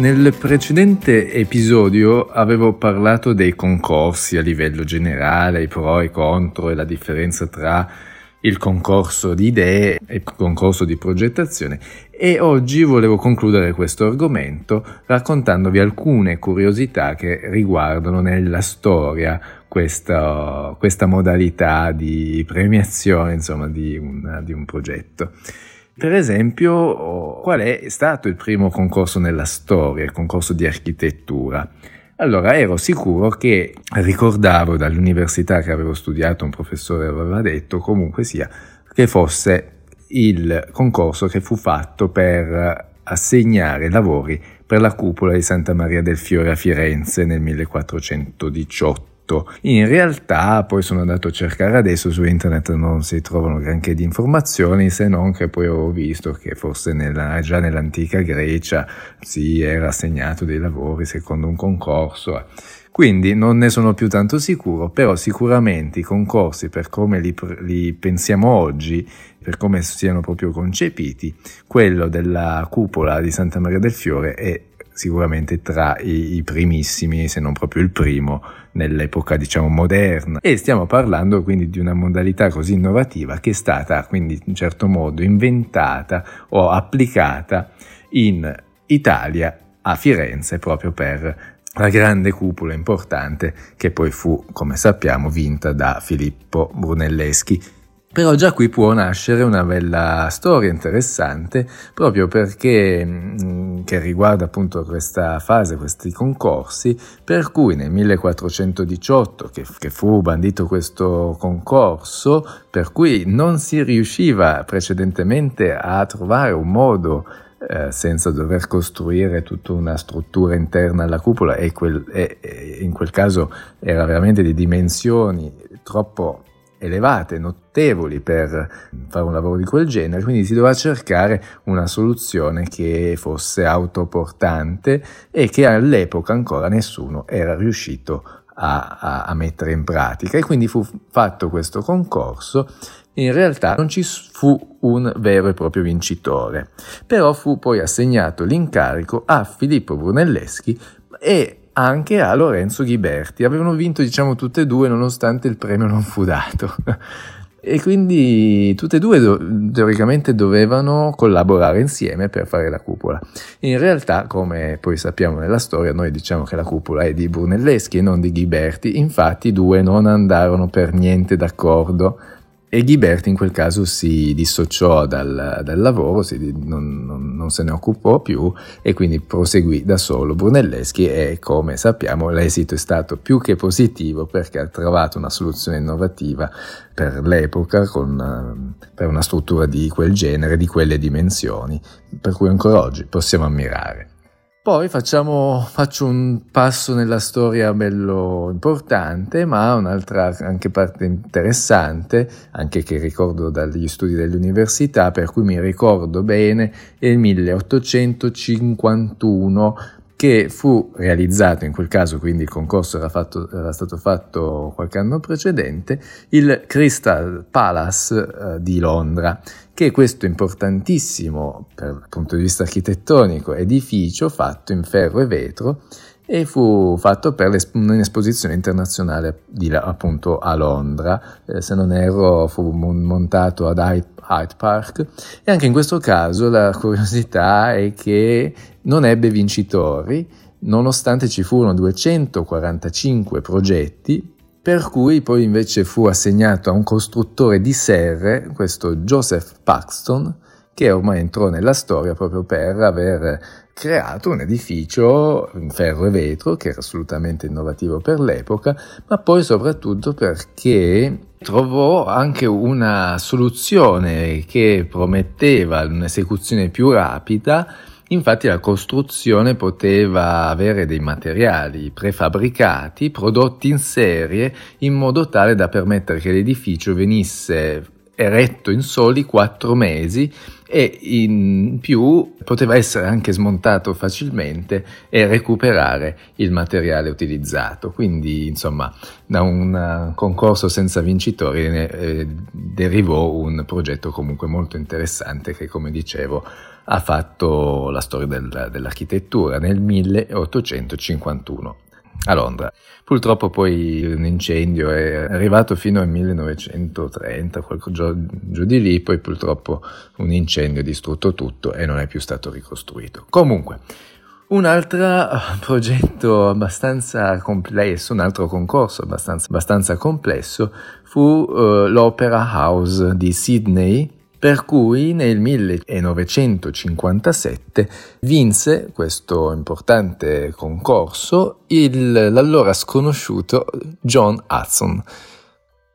Nel precedente episodio avevo parlato dei concorsi a livello generale, i pro e i contro e la differenza tra il concorso di idee e il concorso di progettazione e oggi volevo concludere questo argomento raccontandovi alcune curiosità che riguardano nella storia questa, questa modalità di premiazione insomma, di, una, di un progetto. Per esempio, qual è stato il primo concorso nella storia, il concorso di architettura? Allora ero sicuro che ricordavo dall'università che avevo studiato, un professore aveva detto comunque sia che fosse il concorso che fu fatto per assegnare lavori per la cupola di Santa Maria del Fiore a Firenze nel 1418 tutto. In realtà poi sono andato a cercare adesso su internet non si trovano granché di informazioni se non che poi ho visto che forse nella, già nell'antica Grecia si era assegnato dei lavori secondo un concorso. Quindi non ne sono più tanto sicuro, però sicuramente i concorsi per come li, li, pensiamo oggi, per come siano proprio concepiti, quello della cupola di Santa Maria del Fiore è sicuramente tra i, i, primissimi, se non proprio il primo, nell'epoca diciamo moderna. E stiamo parlando quindi di una modalità così innovativa che è stata quindi in certo modo inventata o applicata in Italia a Firenze proprio per la grande cupola importante che poi fu, come sappiamo, vinta da Filippo Brunelleschi. Però già qui può nascere una bella storia interessante proprio perché mm, che riguarda appunto questa fase, questi concorsi, per cui nel 1418 che, che fu bandito questo concorso, per cui non si riusciva precedentemente a trovare un modo eh, senza dover costruire tutta una struttura interna alla cupola e, quel, e, e in quel caso era veramente di dimensioni troppo elevate, notevoli per fare un lavoro di quel genere, quindi si doveva cercare una soluzione che fosse autoportante e che all'epoca ancora nessuno era riuscito a, a, a mettere in pratica. E quindi fu fatto questo concorso in realtà non ci fu un vero e proprio vincitore, però fu poi assegnato l'incarico a Filippo Brunelleschi e anche a Lorenzo Ghiberti. Avevano vinto, diciamo, tutte e due nonostante il premio non fu dato. e quindi tutte e due do- teoricamente dovevano collaborare insieme per fare la cupola. In realtà, come poi sappiamo nella storia, noi diciamo che la cupola è di Brunelleschi e non di Ghiberti, infatti i due non andarono per niente d'accordo e Ghiberti in quel caso si dissociò dal, dal lavoro, si, non, non, non, se ne occupò più e quindi proseguì da solo Brunelleschi e come sappiamo l'esito è stato più che positivo perché ha trovato una soluzione innovativa per l'epoca con, per una struttura di quel genere, di quelle dimensioni, per cui ancora oggi possiamo ammirare. Poi facciamo, faccio un passo nella storia bello importante, ma un'altra anche parte interessante, anche che ricordo dagli studi dell'università, per cui mi ricordo bene, è il 1851 che fu realizzato in quel caso, quindi il concorso era, fatto, era stato fatto qualche anno precedente, il Crystal Palace eh, di Londra, che è questo importantissimo dal punto di vista architettonico edificio fatto in ferro e vetro e fu fatto per un'esposizione internazionale di, appunto a Londra, eh, se non erro fu montato ad Hyde Park. E anche in questo caso la curiosità è che non ebbe vincitori, nonostante ci furono 245 progetti, per cui poi invece fu assegnato a un costruttore di serre, questo Joseph Paxton, che ormai entrò nella storia proprio per aver creato un edificio in ferro e vetro che era assolutamente innovativo per l'epoca, ma poi soprattutto perché trovò anche una soluzione che prometteva un'esecuzione più rapida. Infatti la costruzione poteva avere dei materiali prefabbricati prodotti in serie in modo tale da permettere che l'edificio venisse eretto in soli quattro mesi e in più poteva essere anche smontato facilmente e recuperare il materiale utilizzato. Quindi, insomma, da un concorso senza vincitori eh, derivò un progetto comunque molto interessante che, come dicevo, ha fatto la storia del, dell'architettura nel 1851 a Londra. Purtroppo poi un incendio è arrivato fino al 1930, qualcosa giù di lì, poi purtroppo un incendio ha distrutto tutto e non è più stato ricostruito. Comunque, un altro progetto abbastanza complesso, un altro concorso abbastanza, abbastanza complesso fu uh, l'Opera House di Sydney per cui nel 1957 vinse questo importante concorso il, l'allora sconosciuto John Hudson,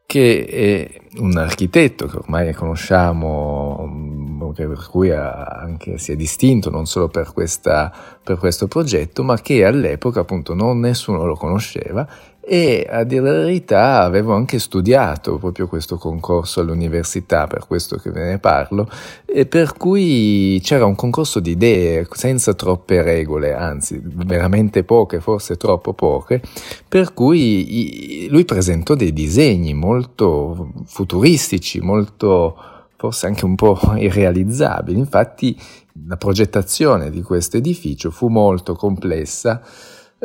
che è un architetto che ormai conosciamo, per cui anche si è distinto non solo per, questa, per questo progetto, ma che all'epoca appunto non nessuno lo conosceva e a dire la verità avevo anche studiato proprio questo concorso all'università, per questo che ve ne parlo, e per cui c'era un concorso di idee senza troppe regole, anzi veramente poche, forse troppo poche, per cui lui presentò dei disegni molto futuristici, molto forse anche un po' irrealizzabili, infatti la progettazione di questo edificio fu molto complessa,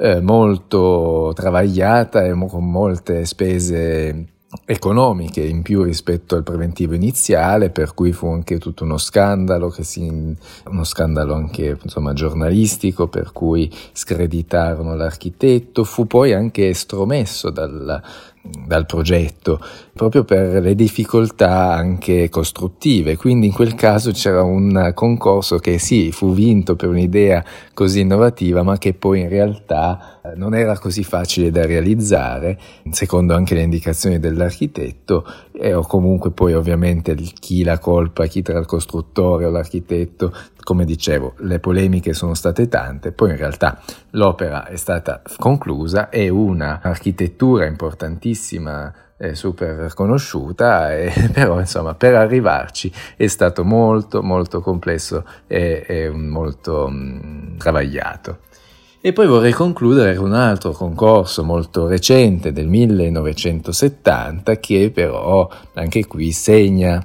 eh, molto travagliata e con molte spese economiche in più rispetto al preventivo iniziale, per cui fu anche tutto uno scandalo, si, uno scandalo anche insomma, giornalistico, per cui screditarono l'architetto, fu poi anche estromesso dal, dal progetto, proprio per le difficoltà anche costruttive. Quindi in quel caso c'era un concorso che sì, fu vinto per un'idea così innovativa, ma che poi in realtà eh, non era così facile da realizzare, secondo anche le indicazioni dell'architetto, e o comunque poi ovviamente chi la colpa, chi tra il costruttore o l'architetto, come dicevo, le polemiche sono state tante, poi in realtà l'opera è stata conclusa, è una architettura importantissima eh, super conosciuta, e, però insomma per arrivarci è stato molto molto complesso e, e molto mh, travagliato. E poi vorrei concludere con un altro concorso molto recente del 1970 che però anche qui segna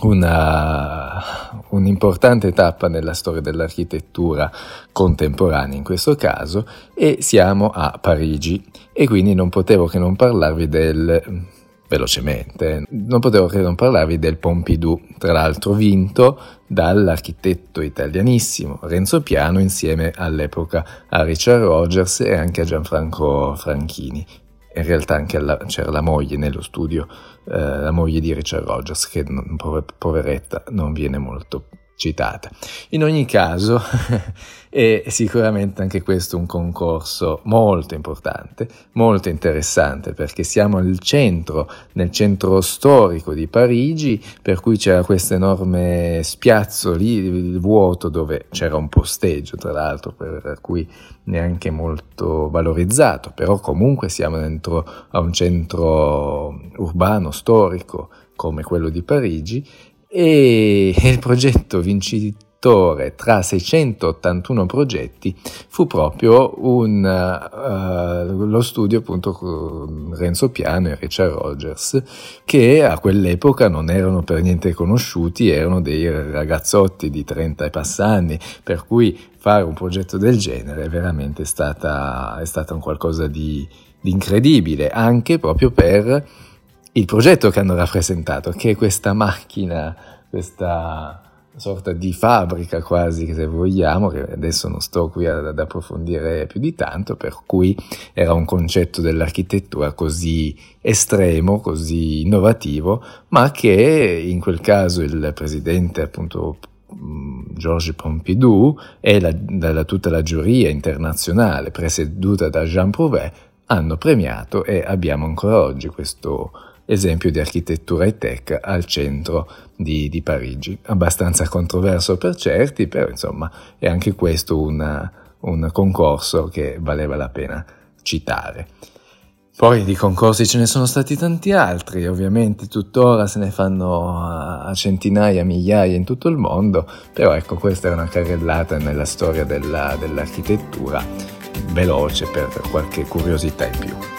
una, un'importante tappa nella storia dell'architettura contemporanea in questo caso e siamo a Parigi. E quindi non potevo che non parlarvi del velocemente, non potevo che non parlarvi del Pompidou, tra l'altro vinto dall'architetto italianissimo Renzo Piano insieme all'epoca a Richard Rogers e anche a Gianfranco Franchini in realtà anche alla, c'era la moglie nello studio, eh, la moglie di Richard Rogers, che poveretta non viene molto citata. In ogni caso è sicuramente anche questo un concorso molto importante, molto interessante perché siamo al centro, nel centro storico di Parigi, per cui c'era questo enorme spiazzo lì vuoto dove c'era un posteggio tra l'altro, per cui neanche molto valorizzato, però comunque siamo dentro a un centro urbano storico come quello di Parigi e il progetto vincitore tra 681 progetti fu proprio un, uh, lo studio appunto con Renzo Piano e Richard Rogers che a quell'epoca non erano per niente conosciuti, erano dei ragazzotti di 30 e passanni, per cui fare un progetto del genere è veramente stata, è stata un qualcosa di, di incredibile, anche proprio per il progetto che hanno rappresentato, che è questa macchina, questa sorta di fabbrica quasi, se vogliamo, che adesso non sto qui ad, ad, approfondire più di tanto, per cui era un concetto dell'architettura così estremo, così innovativo, ma che in quel caso il presidente appunto Georges Pompidou e la, la, tutta la giuria internazionale presieduta da Jean Prouvé hanno premiato e abbiamo ancora oggi questo esempio di architettura e tech al centro di, di, Parigi. Abbastanza controverso per certi, però insomma è anche questo una, un concorso che valeva la pena citare. Poi di concorsi ce ne sono stati tanti altri, ovviamente tuttora se ne fanno a centinaia, migliaia in tutto il mondo, però ecco questa è una carrellata nella storia della, dell'architettura, veloce per qualche curiosità in più.